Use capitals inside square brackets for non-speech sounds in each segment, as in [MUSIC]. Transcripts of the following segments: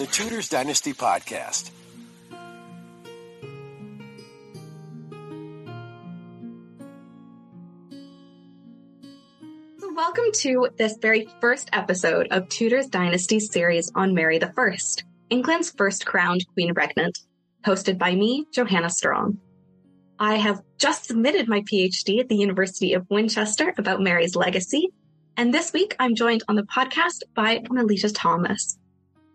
The Tudors Dynasty Podcast. Welcome to this very first episode of Tudors Dynasty series on Mary I, England's first crowned queen regnant, hosted by me, Johanna Strong. I have just submitted my PhD at the University of Winchester about Mary's legacy, and this week I'm joined on the podcast by Melita Thomas.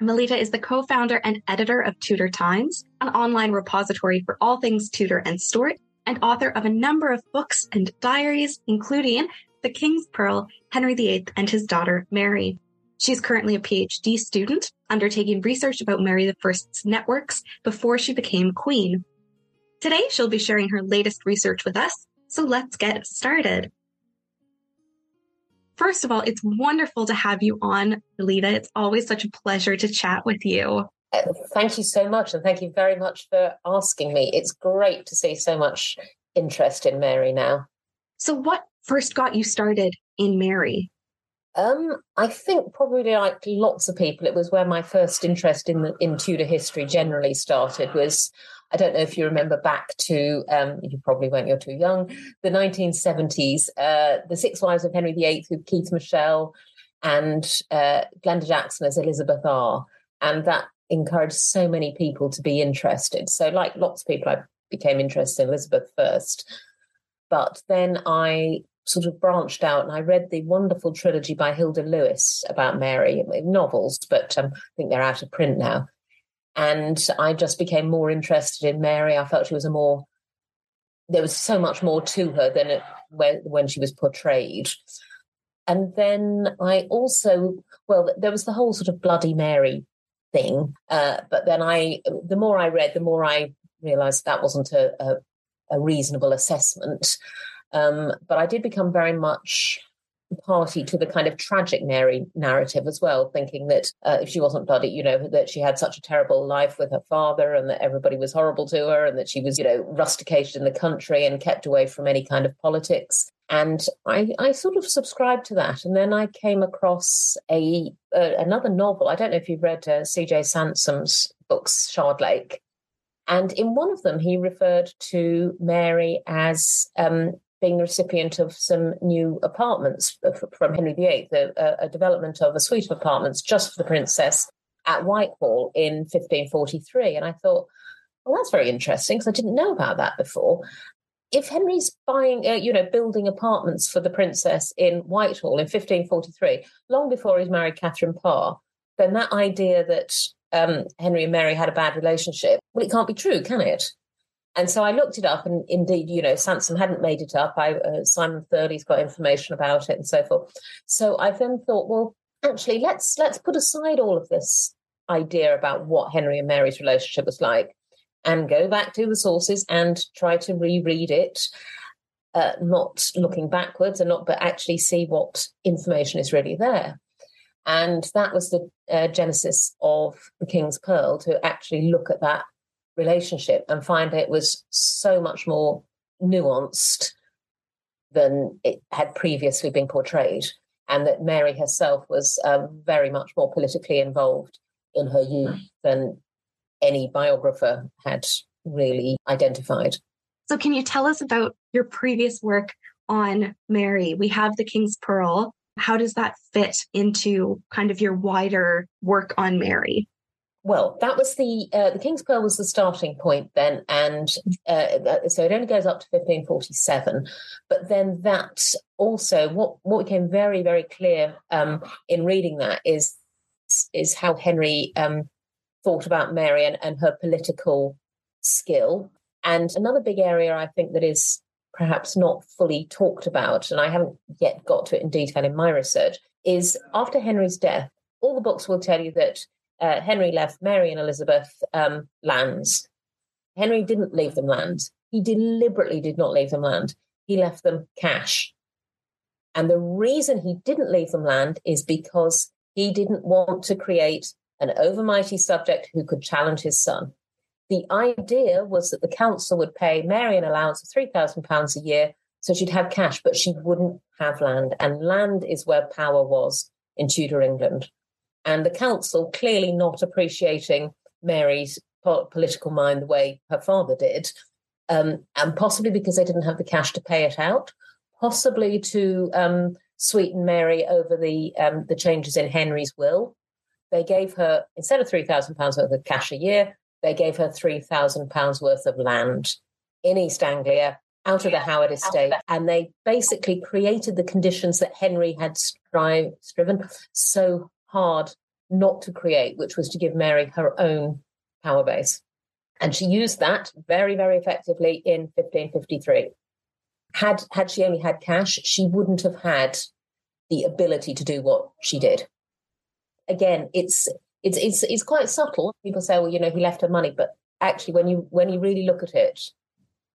Melita is the co-founder and editor of Tudor Times, an online repository for all things Tudor and Stuart, and author of a number of books and diaries, including The King's Pearl, Henry VIII and his daughter Mary. She's currently a PhD student, undertaking research about Mary I's networks before she became queen. Today, she'll be sharing her latest research with us, so let's get started. First of all, it's wonderful to have you on, Melita. It's always such a pleasure to chat with you. Uh, thank you so much. And thank you very much for asking me. It's great to see so much interest in Mary now. So, what first got you started in Mary? Um, I think probably like lots of people, it was where my first interest in the, in Tudor history generally started. Was I don't know if you remember back to, um, you probably weren't, you're too young, the 1970s, uh, The Six Wives of Henry VIII with Keith Michell and uh, Glenda Jackson as Elizabeth R. And that encouraged so many people to be interested. So, like lots of people, I became interested in Elizabeth first. But then I sort of branched out and I read the wonderful trilogy by Hilda Lewis about Mary, novels, but um, I think they're out of print now. And I just became more interested in Mary. I felt she was a more, there was so much more to her than it, when, she was portrayed. And then I also, well, there was the whole sort of Bloody Mary thing. Uh, but then I, the more I read, the more I realized that wasn't a, a, a reasonable assessment. Um, but I did become very much party to the kind of tragic Mary narrative as well, thinking that uh, if she wasn't bloody, you know, that she had such a terrible life with her father and that everybody was horrible to her and that she was, you know, rusticated in the country and kept away from any kind of politics. And I, I sort of subscribed to that. And then I came across a uh, another novel. I don't know if you've read uh, C.J. Sansom's books, Shardlake. And in one of them, he referred to Mary as um, being the recipient of some new apartments from Henry VIII, a, a development of a suite of apartments just for the princess at Whitehall in 1543. And I thought, well, that's very interesting because I didn't know about that before. If Henry's buying, uh, you know, building apartments for the princess in Whitehall in 1543, long before he's married Catherine Parr, then that idea that um, Henry and Mary had a bad relationship, well, it can't be true, can it? And so I looked it up, and indeed, you know, Sansom hadn't made it up. I, uh, Simon Thurley's got information about it, and so forth. So I then thought, well, actually, let's let's put aside all of this idea about what Henry and Mary's relationship was like, and go back to the sources and try to reread it, uh, not looking backwards, and not but actually see what information is really there. And that was the uh, genesis of the King's Pearl to actually look at that relationship and find it was so much more nuanced than it had previously been portrayed, and that Mary herself was uh, very much more politically involved in her youth than any biographer had really identified. So, can you tell us about your previous work on Mary? We have The King's Pearl, how does that fit into kind of your wider work on Mary? Well, that was the uh, the King's Pearl was the starting point then, and uh, so it only goes up to 1547. But then that also what what became very very clear um, in reading that is is how Henry um, thought about Mary and, and her political skill. And another big area I think that is perhaps not fully talked about, and I haven't yet got to it in detail in my research, is after Henry's death, all the books will tell you that uh, Henry left Mary and Elizabeth um, lands. Henry didn't leave them land. He deliberately did not leave them land. He left them cash. And the reason he didn't leave them land is because he didn't want to create an overmighty subject who could challenge his son. The idea was that the council would pay Mary an allowance of £3,000 a year so she'd have cash, but she wouldn't have land. And land is where power was in Tudor England and the council clearly not appreciating Mary's political mind the way her father did, um, and possibly because they didn't have the cash to pay it out, possibly to um, sweeten Mary over the um, the changes in Henry's will. They gave her instead of three thousand pounds worth of cash a year, they gave her three thousand pounds worth of land in East Anglia out of the Howard estate, and they basically created the conditions that Henry had strive, striven so hard not to create, which was to give Mary her own power base. And she used that very, very effectively in 1553. Had, had she only had cash, she wouldn't have had the ability to do what she did. Again, it's it's it's it's quite subtle. People say, well, you know, he left her money, but actually, when you when you really look at it,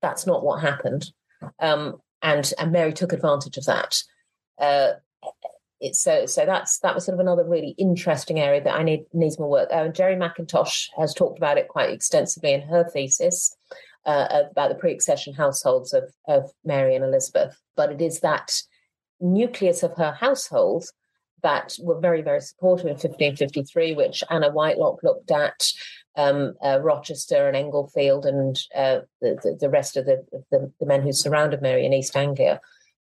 that's not what happened. Um, and and Mary took advantage of that. Uh, so so that's that was sort of another really interesting area that I need needs more work. Uh, Jeri McIntosh has talked about it quite extensively in her thesis uh, about the pre-accession households of of Mary and Elizabeth. But it is that nucleus of her household that were very very supportive in 1553, which Anna Whitelock looked at. Um, uh, Rochester and Englefield and uh, the, the, the rest of the, the, the men who surrounded Mary in East Anglia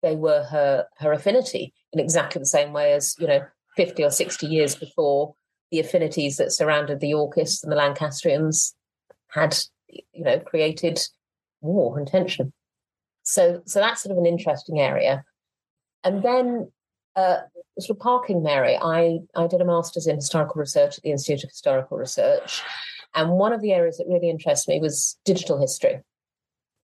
they were her her affinity in exactly the same way as you know 50 or 60 years before the affinities that surrounded the Yorkists and the Lancastrians had you know created war and tension so so that's sort of an interesting area and then uh, sort of parking Mary, I, I did a master's in historical research at the Institute of Historical Research. And one of the areas that really interested me was digital history,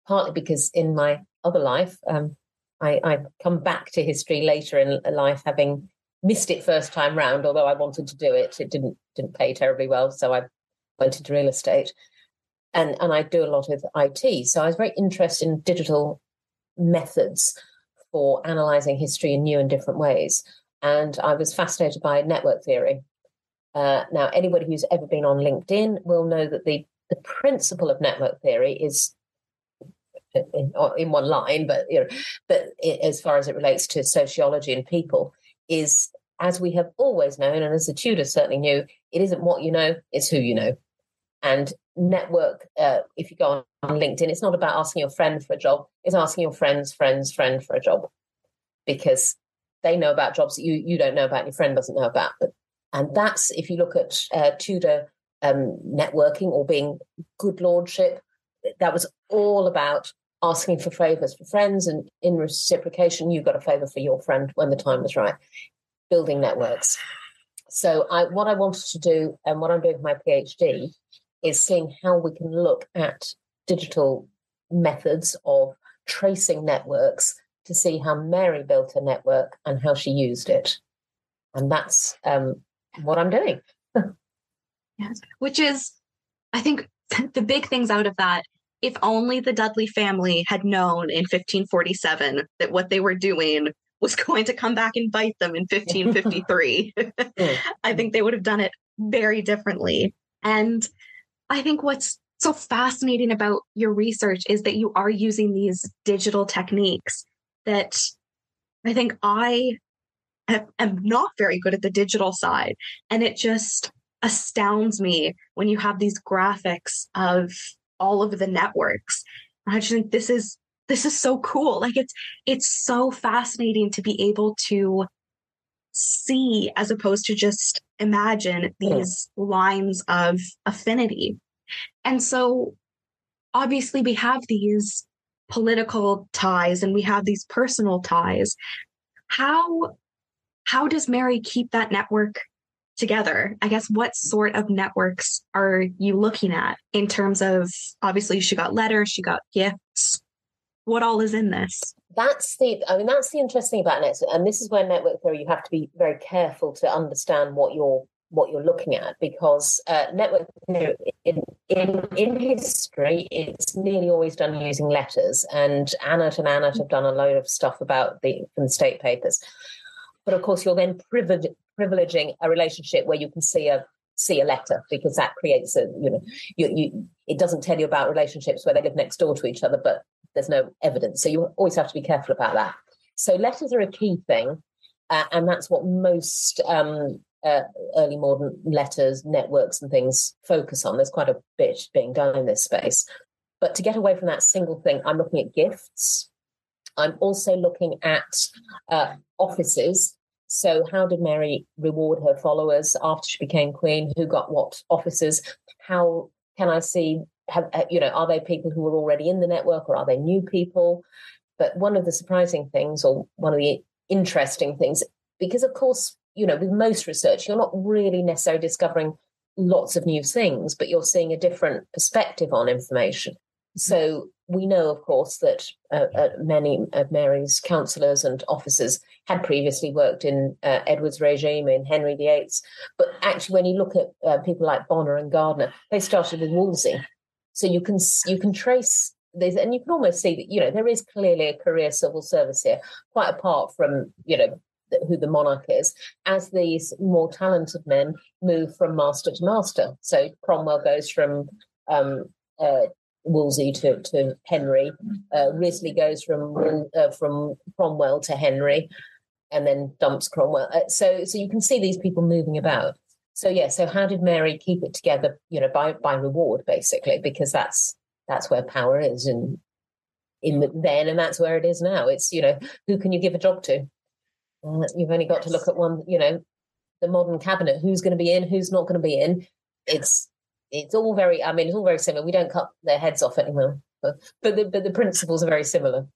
partly because in my other life, um, I, I come back to history later in life, having missed it first time round. Although I wanted to do it, it didn't didn't pay terribly well, so I went into real estate, and and I do a lot of IT. So I was very interested in digital methods for analyzing history in new and different ways, and I was fascinated by network theory. Uh, now, anybody who's ever been on LinkedIn will know that the the principle of network theory is in, in one line, but you know, but as far as it relates to sociology and people, is as we have always known, and as the Tudors certainly knew, it isn't what you know; it's who you know. And network, uh, if you go on LinkedIn, it's not about asking your friend for a job; it's asking your friend's friend's friend for a job, because they know about jobs that you you don't know about, your friend doesn't know about. But and that's if you look at uh, Tudor um, networking or being good lordship, that was all about asking for favors for friends, and in reciprocation, you got a favor for your friend when the time was right. Building networks. So, I, what I wanted to do, and what I'm doing for my PhD, is seeing how we can look at digital methods of tracing networks to see how Mary built a network and how she used it. And that's um, what I'm doing. [LAUGHS] yes, which is, I think, [LAUGHS] the big things out of that if only the Dudley family had known in 1547 that what they were doing was [LAUGHS] going to come back and bite them in 1553, [LAUGHS] I think they would have done it very differently. And I think what's so fascinating about your research is that you are using these digital techniques that I think I am not very good at the digital side. And it just astounds me when you have these graphics of all of the networks. I just think this is this is so cool. Like it's it's so fascinating to be able to see as opposed to just imagine these lines of affinity. And so obviously we have these political ties and we have these personal ties. How how does Mary keep that network together? I guess what sort of networks are you looking at in terms of obviously she got letters, she got gifts. What all is in this? That's the I mean that's the interesting about it. And this is where network theory you have to be very careful to understand what you're what you're looking at because uh, network theory in, in in history it's nearly always done using letters and Ahnert and Ahnert have done a load of stuff about the from state papers but of course, you're then privilege, privileging a relationship where you can see a see a letter because that creates a you know you, you it doesn't tell you about relationships where they live next door to each other, but there's no evidence. So you always have to be careful about that. So letters are a key thing, uh, and that's what most um, uh, early modern letters, networks, and things focus on. There's quite a bit being done in this space. But to get away from that single thing, I'm looking at gifts. I'm also looking at uh, offices. So, how did Mary reward her followers after she became queen? Who got what offices? How can I see? Have, uh, you know, are they people who were already in the network, or are they new people? But one of the surprising things, or one of the interesting things, because of course, you know, with most research, you're not really necessarily discovering lots of new things, but you're seeing a different perspective on information. So we know, of course, that uh, uh, many of Mary's councillors and officers had previously worked in uh, Edward's regime, in Henry VIII's. But actually, when you look at uh, people like Bonner and Gardiner, they started with Wolsey. So you can you can trace this, and you can almost see that you know there is clearly a career civil service here, quite apart from you know who the monarch is, as these more talented men move from master to master. So Cromwell goes from um, uh, Wolsey to, to Henry. Uh, Wriothesley goes from uh, from Cromwell to Henry, and then dumps Cromwell. Uh, so so you can see these people moving about. So yeah. So how did Mary keep it together? You know, by by reward basically, because that's that's where power is in in then, and that's where it is now. It's you know who can you give a job to? Uh, you've only got to look at one. You know, the modern cabinet. Who's going to be in? Who's not going to be in? It's it's all very i mean it's all very similar. We don't cut their heads off anymore but but the, but the principles are very similar.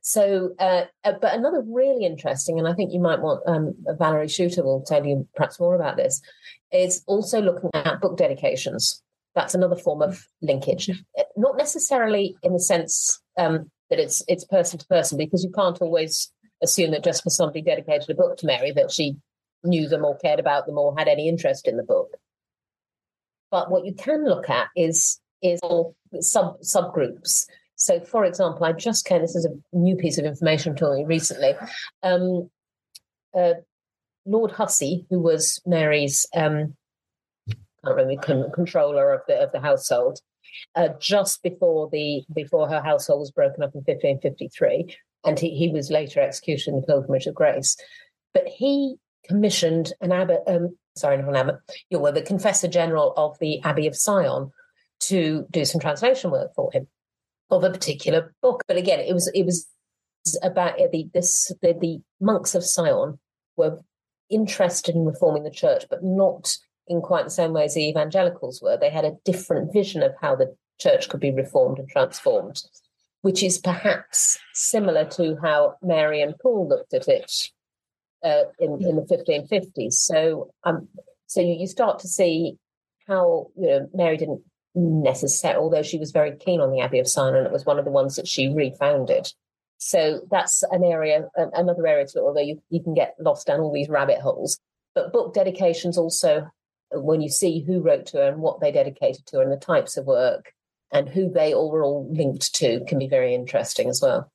So uh, uh, but another really interesting and i think you might want um, valerie Schutte will tell you perhaps more about this is also looking at book dedications. That's another form of linkage. Uh, not necessarily in the sense um, that it's it's person to person because you can't always assume that just for somebody dedicated a book to mary that she knew them or cared about them or had any interest in the book but what you can look at is is sub subgroups. So, for example, I just came. This is a new piece of information to me recently. Um, uh, Lord Hussey, who was Mary's um, I don't remember, con- controller of the of the household, uh, just before the before her household was broken up in 1553, and he, he was later executed in the Pilgrimage of Grace. But he commissioned an abbot, um, sorry, not an you were the confessor general of the Abbey of Syon to do some translation work for him of a particular book. But again, it was it was about the this the, the monks of Syon were interested in reforming the church, but not in quite the same way as the evangelicals were. They had a different vision of how the church could be reformed and transformed, which is perhaps similar to how Mary and Pole looked at it uh, in, in the 1550s. So, um, so you, you start to see how you know Mary didn't necessarily, although she was very keen on the Abbey of Syon, and it was one of the ones that she refounded. So that's an area, another area to look. Although you, you can get lost down all these rabbit holes, but book dedications also, when you see who wrote to her and what they dedicated to her and the types of work and who they all were all linked to, can be very interesting as well.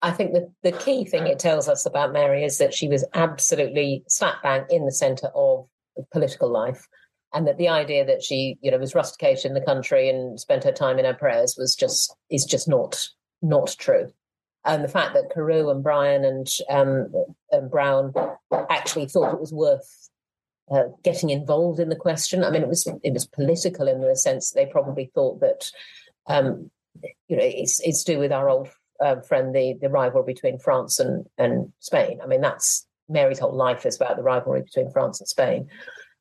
I think the, the key thing it tells us about Mary is that she was absolutely slap bang in the centre of political life. And that the idea that she, you know, was rusticated in the country and spent her time in her prayers was just is just not not true. And the fact that Carew and Bryan and um, and Browne actually thought it was worth uh, getting involved in the question. I mean, it was it was political in the sense they probably thought that um, you know it's it's to do with our old uh, friend the the rivalry between France and and Spain. I mean, that's Mary's whole life is about the rivalry between France and Spain.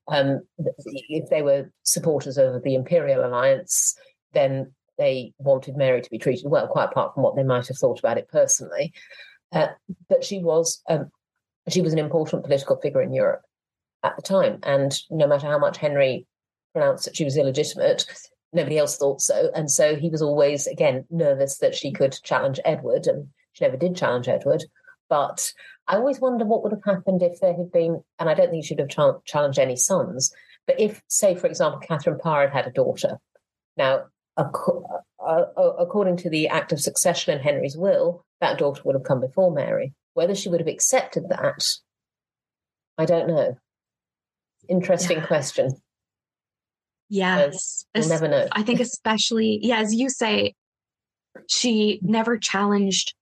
Um, if they were supporters of the imperial alliance, then they wanted Mary to be treated well, quite apart from what they might have thought about it personally. Uh, but she was um, she was an important political figure in Europe at the time, and no matter how much Henry pronounced that she was illegitimate, nobody else thought so, and so he was always again nervous that she could challenge Edward, and she never did challenge Edward. But I always wonder what would have happened if there had been, and I don't think she'd have challenged any sons, but if, say, for example, Catherine Parr had had a daughter. Now, uh, uh, according to the Act of Succession in Henry's will, that daughter would have come before Mary. Whether she would have accepted that, I don't know. Interesting yeah. question. Yes. Never know. I think, especially, yeah, as you say, she never challenged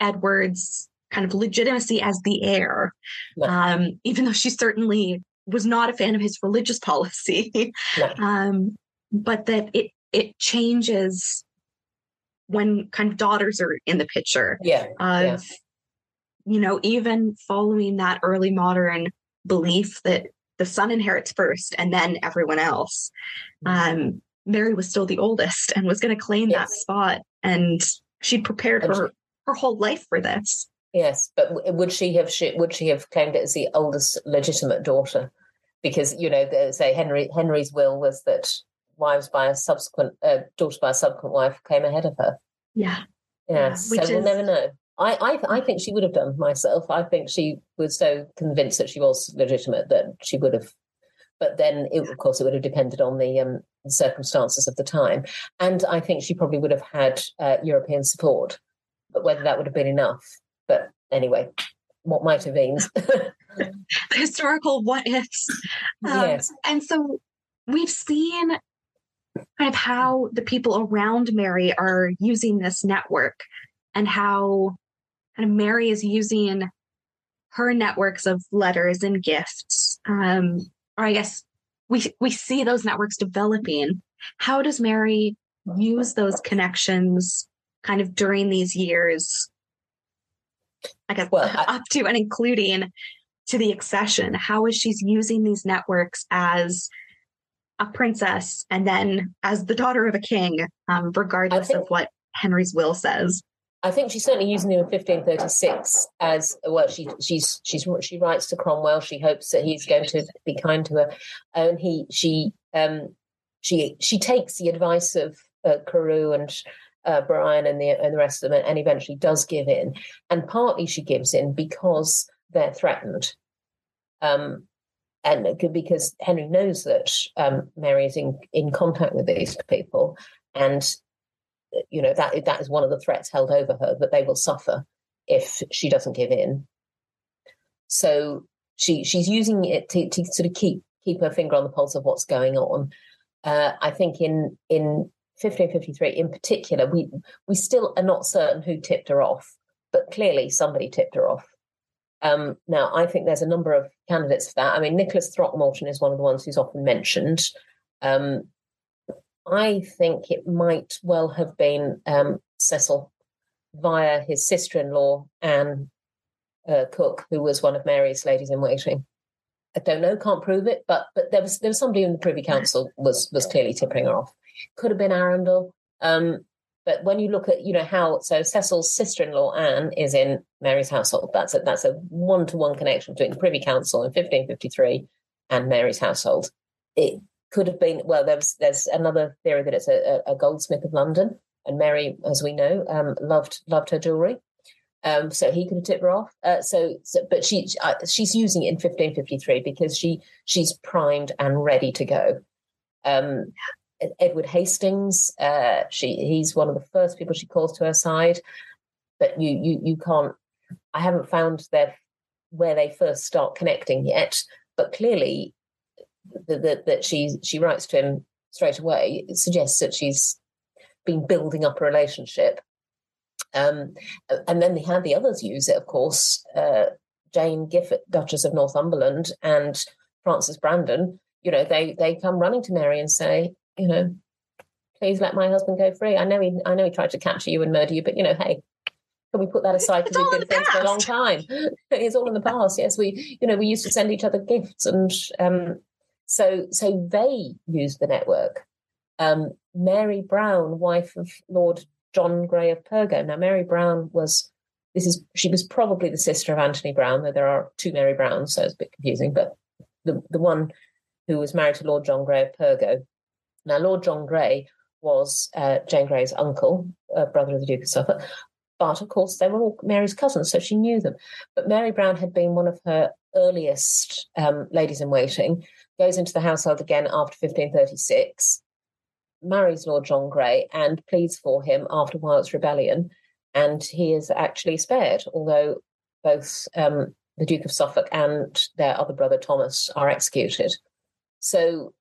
Edward's kind of legitimacy as the heir, no. um, even though she certainly was not a fan of his religious [LAUGHS] policy. No. um, but that it it changes when kind of daughters are in the picture. Yeah. Of, yeah. you know, even following that early modern belief that the son inherits first and then everyone else. Mm-hmm. Um, Mary was still the oldest and was going to claim yes. that spot, and she'd prepared her her whole life for this. Yes, but would she have she, would she have claimed it as the oldest legitimate daughter? Because you know, say Henry Henry's will was that wives by a subsequent uh, daughter by a subsequent wife came ahead of her. Yeah. Yeah. yeah so is... we'll never know. I, I I think she would have done myself. I think she was so convinced that she was legitimate that she would have. But then, it, of course, it would have depended on the um, circumstances of the time, and I think she probably would have had uh, European support. But whether that would have been enough, but anyway, what might have been. the [LAUGHS] historical what ifs. [LAUGHS] Um, yes. And so we've seen kind of how the people around Mary are using this network and how kind of Mary is using her networks of letters and gifts. Um, or I guess we we see those networks developing. How does Mary use those connections kind of during these years? I guess well, I, up to and including to the accession. How is she's using these networks as a princess and then as the daughter of a king, um, regardless think, of what Henry's will says. I think she's certainly using him in 1536 as well. She she's she's she writes to Cromwell. She hopes that he's going to be kind to her, and he she um she she takes the advice of uh, Carew and uh, Bryan and the and the rest of them, and eventually does give in. And partly she gives in because they're threatened. Um, and because Henry knows that um, Mary is in, in contact with these people, and you know that that is one of the threats held over her that they will suffer if she doesn't give in. So she she's using it to, to sort of keep keep her finger on the pulse of what's going on. Uh, I think in in 1553 in particular, we we still are not certain who tipped her off, but clearly somebody tipped her off. Um, now, I think there's a number of candidates for that. I mean, Nicholas Throckmorton is one of the ones who's often mentioned. Um, I think it might well have been um, Cecil via his sister in law, Anne uh, Cooke, who was one of Mary's ladies in waiting. I don't know, can't prove it, but but there was there was somebody in the Privy Council was was clearly tipping her off. Could have been Arundel. Um, but when you look at, you know, how so Cecil's sister-in-law Anne is in Mary's household. That's a that's a one-to-one connection between the Privy Council in 1553 and Mary's household. It could have been well. There's there's another theory that it's a, a goldsmith of London, and Mary, as we know, um, loved loved her jewelry. Um, so he could have tipped her off. Uh, so, so, but she uh, she's using it in 1553 because she she's primed and ready to go. Um, Edward Hastings. Uh, she he's one of the first people she calls to her side, but you you you can't. I haven't found their where they first start connecting yet, but clearly that that she she writes to him straight away suggests that she's been building up a relationship. Um, and then they had the others use it, of course. Uh, Jane Guildford, Duchess of Northumberland, and Frances Brandon. You know, they they come running to Mary and say, you know, please let my husband go free. I know he, I know he tried to capture you and murder you, but you know, hey, can we put that aside because we've been friends for a long time? [LAUGHS] it's all in the past. Yes, we, you know, we used to send each other gifts, and um, so so they used the network. Um, Mary Brown, wife of Lord John Grey of Pyrgo. Now, Mary Brown was this is she was probably the sister of Anthony Brown, though there are two Mary Browns, so it's a bit confusing. But the the one who was married to Lord John Grey of Pyrgo. Now, Lord John Grey was uh, Jane Grey's uncle, uh, brother of the Duke of Suffolk. But of course, they were all Mary's cousins, so she knew them. But Mary Brown had been one of her earliest um, ladies in waiting, goes into the household again after 1536, marries Lord John Grey, and pleads for him after Wyatt's rebellion. And he is actually spared, although both um, the Duke of Suffolk and their other brother Thomas are executed. So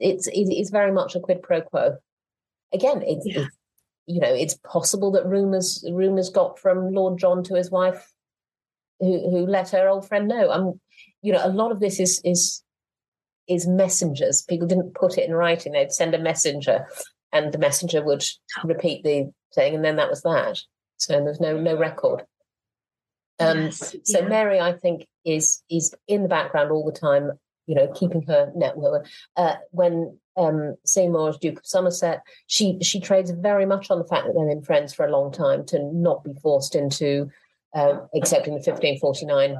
it's it's very much a quid pro quo. Again, it's, Yeah. it's you know it's possible that rumors rumors got from Lord John to his wife, who who let her old friend know. I'm, you know, a lot of this is is is messengers. People didn't put it in writing; they'd send a messenger, and the messenger would repeat the thing, and then that was that. So there's no no record. Um, Yes, so yeah. Mary, I think, is is in the background all the time, you know, keeping her network. Uh, when um, Seymour is Duke of Somerset, she she trades very much on the fact that they've been friends for a long time to not be forced into um, in the 1549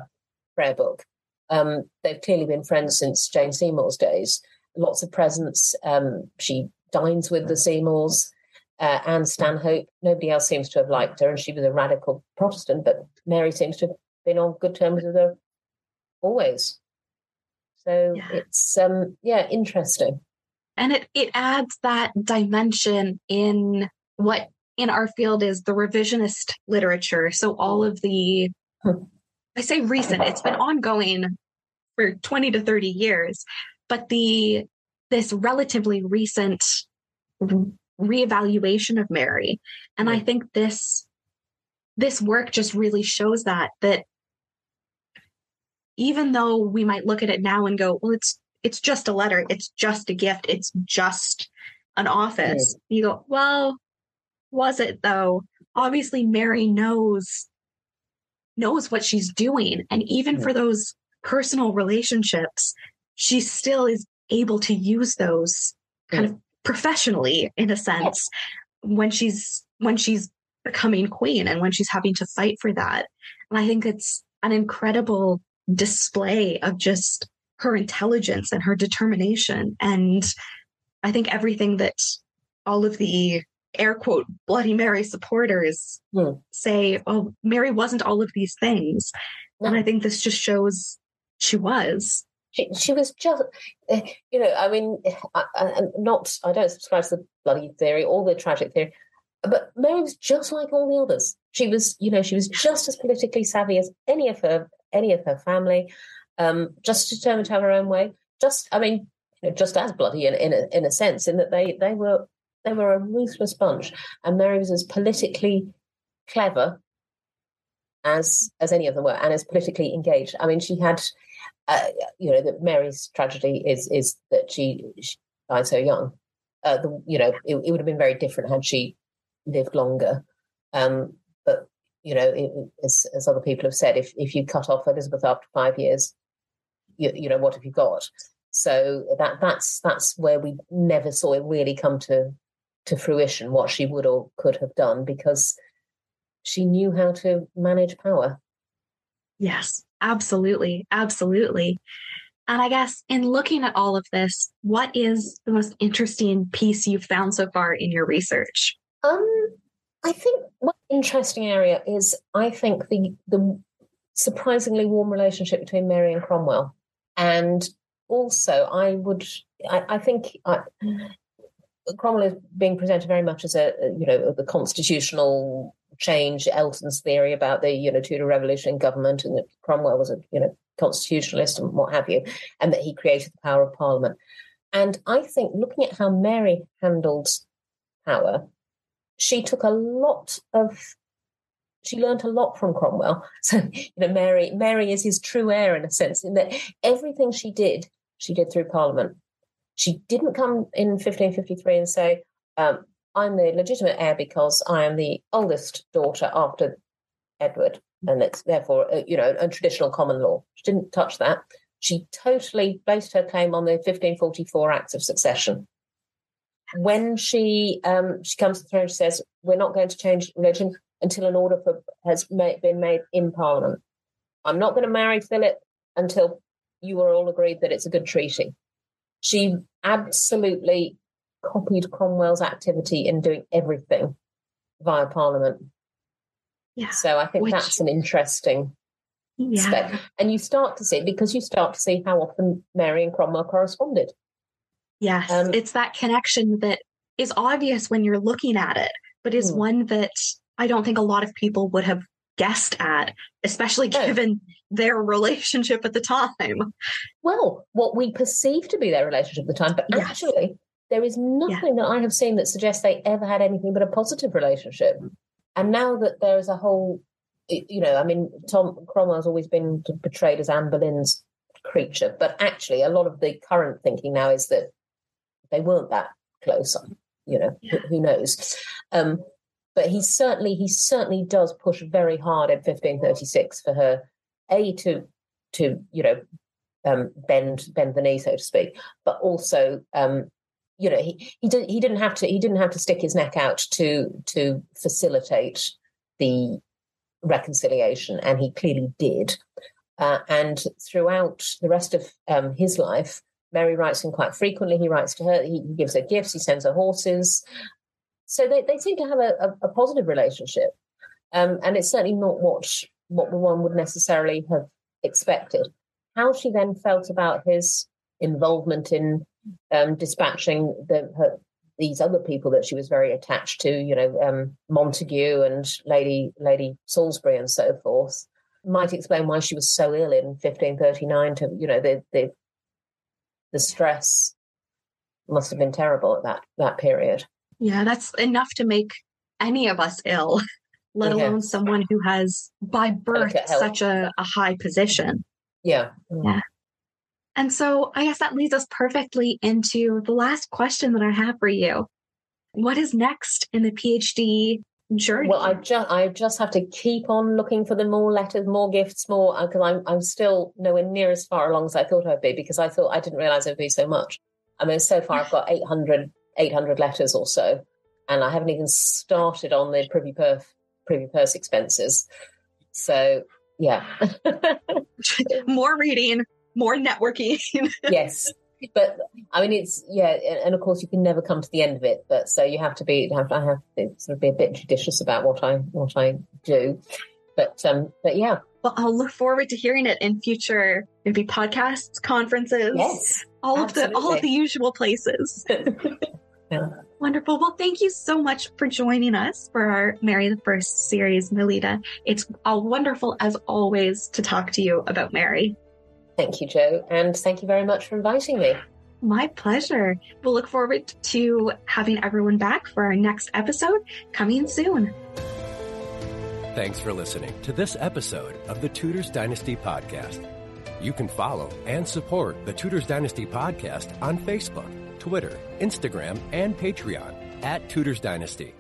prayer book. Um, they've clearly been friends since Jane Seymour's days. Lots of presents. Um, she dines with the Seymours. Uh, Anne Stanhope, nobody else seems to have liked her, and she was a radical Protestant, but Mary seems to have been on good terms with her always. So Yeah. it's um yeah, interesting. and it it adds that dimension in what in our field is the revisionist literature. So all of the i say recent it's been ongoing for 20 to 30 years but the this relatively recent reevaluation of mary. And i think this this work just really shows that that even though we might look at it now and go well it's it's just a letter it's just a gift it's just an office you go well was it though? Obviously mary knows knows what she's doing. And even Yeah. for those personal relationships she still is able to use those kind of professionally in a sense when she's when she's becoming queen and when she's having to fight for that. And i think it's an incredible display of just her intelligence and her determination. And i think everything that all of the air quote bloody mary supporters Hmm. say oh mary wasn't all of these things and i think this just shows she was She, she was just, eh, you know, I mean, I, not, I don't subscribe to the bloody theory or the tragic theory, but Mary was just like all the others. She was, you know, she was just as politically savvy as any of her, any of her family, um, just determined to have her own way. Just, I mean, you know, just as bloody in, in a, in a sense, in that they, they were, they were a ruthless bunch, and Mary was as politically clever as as any of them were, and as politically engaged. I mean, she had uh, you know that Mary's tragedy is is that she, she died so young. Uh, the, you know, it, it would have been very different had she lived longer. Um, but you know, it, as, as other people have said, if if you cut off Elizabeth after five years, you, you know what have you got? So that that's that's where we never saw it really come to to fruition what she would or could have done because she knew how to manage power. Yes, absolutely. Absolutely. And I guess in looking at all of this, what is the most interesting piece you've found so far in your research? Um, I think one interesting area is I think the the surprisingly warm relationship between Mary and Cromwell, and also I would I, I think I, Cromwell is being presented very much as a you know the constitutional change Elton's theory about the you know Tudor Revolution government and that Cromwell was a you know constitutionalist and what have you, and that he created the power of Parliament. And I think looking at how Mary handled power, she took a lot of she learned a lot from Cromwell. [LAUGHS] So, you know, Mary Mary is his true heir in a sense, in that everything she did, she did through Parliament. She didn't come in 1553 and say, um, I'm the legitimate heir because I am the oldest daughter after Edward, and it's therefore, uh, you know, a traditional common law. She didn't touch that. She totally based her claim on the 1544 Acts of Succession. When she um, she comes to the throne, she says, "We're not going to change religion until an order for, has made, been made in Parliament. I'm not going to marry Philip until you are all agreed that it's a good treaty." She absolutely copied Cromwell's activity in doing everything via Parliament. Yeah. So I think Which- that's an interesting Yeah. aspect. And you start to see because you start to see how often Mary and Cromwell corresponded. Yes. Um, it's that connection that is obvious when you're looking at it, but is Hmm. one that I don't think a lot of people would have guessed at, especially No. given their relationship at the time. Well, what we perceive to be their relationship at the time, but Yes. actually, there is nothing that I have seen that suggests they ever had anything but a positive relationship. And now that there is a whole, you know, I mean, Tom Cromwell's always been portrayed as Anne Boleyn's creature, but actually, a lot of the current thinking now is that they weren't that close. You know, who, who knows? Um, but he certainly, he certainly does push very hard in 1536 for her, a to to you know um, bend bend the knee, so to speak, but also um, you know he he, did, he didn't have to he didn't have to stick his neck out to to facilitate the reconciliation, and he clearly did. Uh, and throughout the rest of um, his life, Mary writes him quite frequently. He writes to her. He gives her gifts. He sends her horses. So they, they seem to have a, a, a positive relationship, um, and it's certainly not what what one would necessarily have expected. How she then felt about his involvement in um, dispatching the, her, these other people that she was very attached to, you know, um, Montague and Lady Lady Salisbury and so forth, might explain why she was so ill in 1539. To you know, the the the stress must have been terrible at that that period. Yeah, that's enough to make any of us ill, [LAUGHS] let Yeah. alone someone who has, by birth, health. such a, a high position. Yeah, Yeah. And so I guess that leads us perfectly into the last question that I have for you. What is next in the PhD journey? Well, I just I just have to keep on looking for the more letters, more gifts, more uh, because I'm I'm still nowhere near as far along as I thought I'd be because I thought I didn't realize it'd be so much. I mean, so far I've got 800, 800 letters or so, and I haven't even started on the privy purse privy purse expenses. So yeah, [LAUGHS] more reading, more networking. [LAUGHS] yes. But I mean, it's yeah, and of course you can never come to the end of it. But so you have to be, have I have to sort of be a bit judicious about what I what I do. But um, but yeah, well, I'll look forward to hearing it in future maybe podcasts, conferences, yes. all of the all of the usual places. [LAUGHS] Yeah. Wonderful. Well, thank you so much for joining us for our Mary the First series, Melita. It's all wonderful as always to talk to you about Mary. Thank you, Joe, and thank you very much for inviting me. My pleasure. We'll look forward to having everyone back for our next episode coming soon. Thanks for listening to this episode of the Tudors Dynasty Podcast. You can follow and support the Tudors Dynasty Podcast on Facebook, Twitter, Instagram, and Patreon at Tudors Dynasty.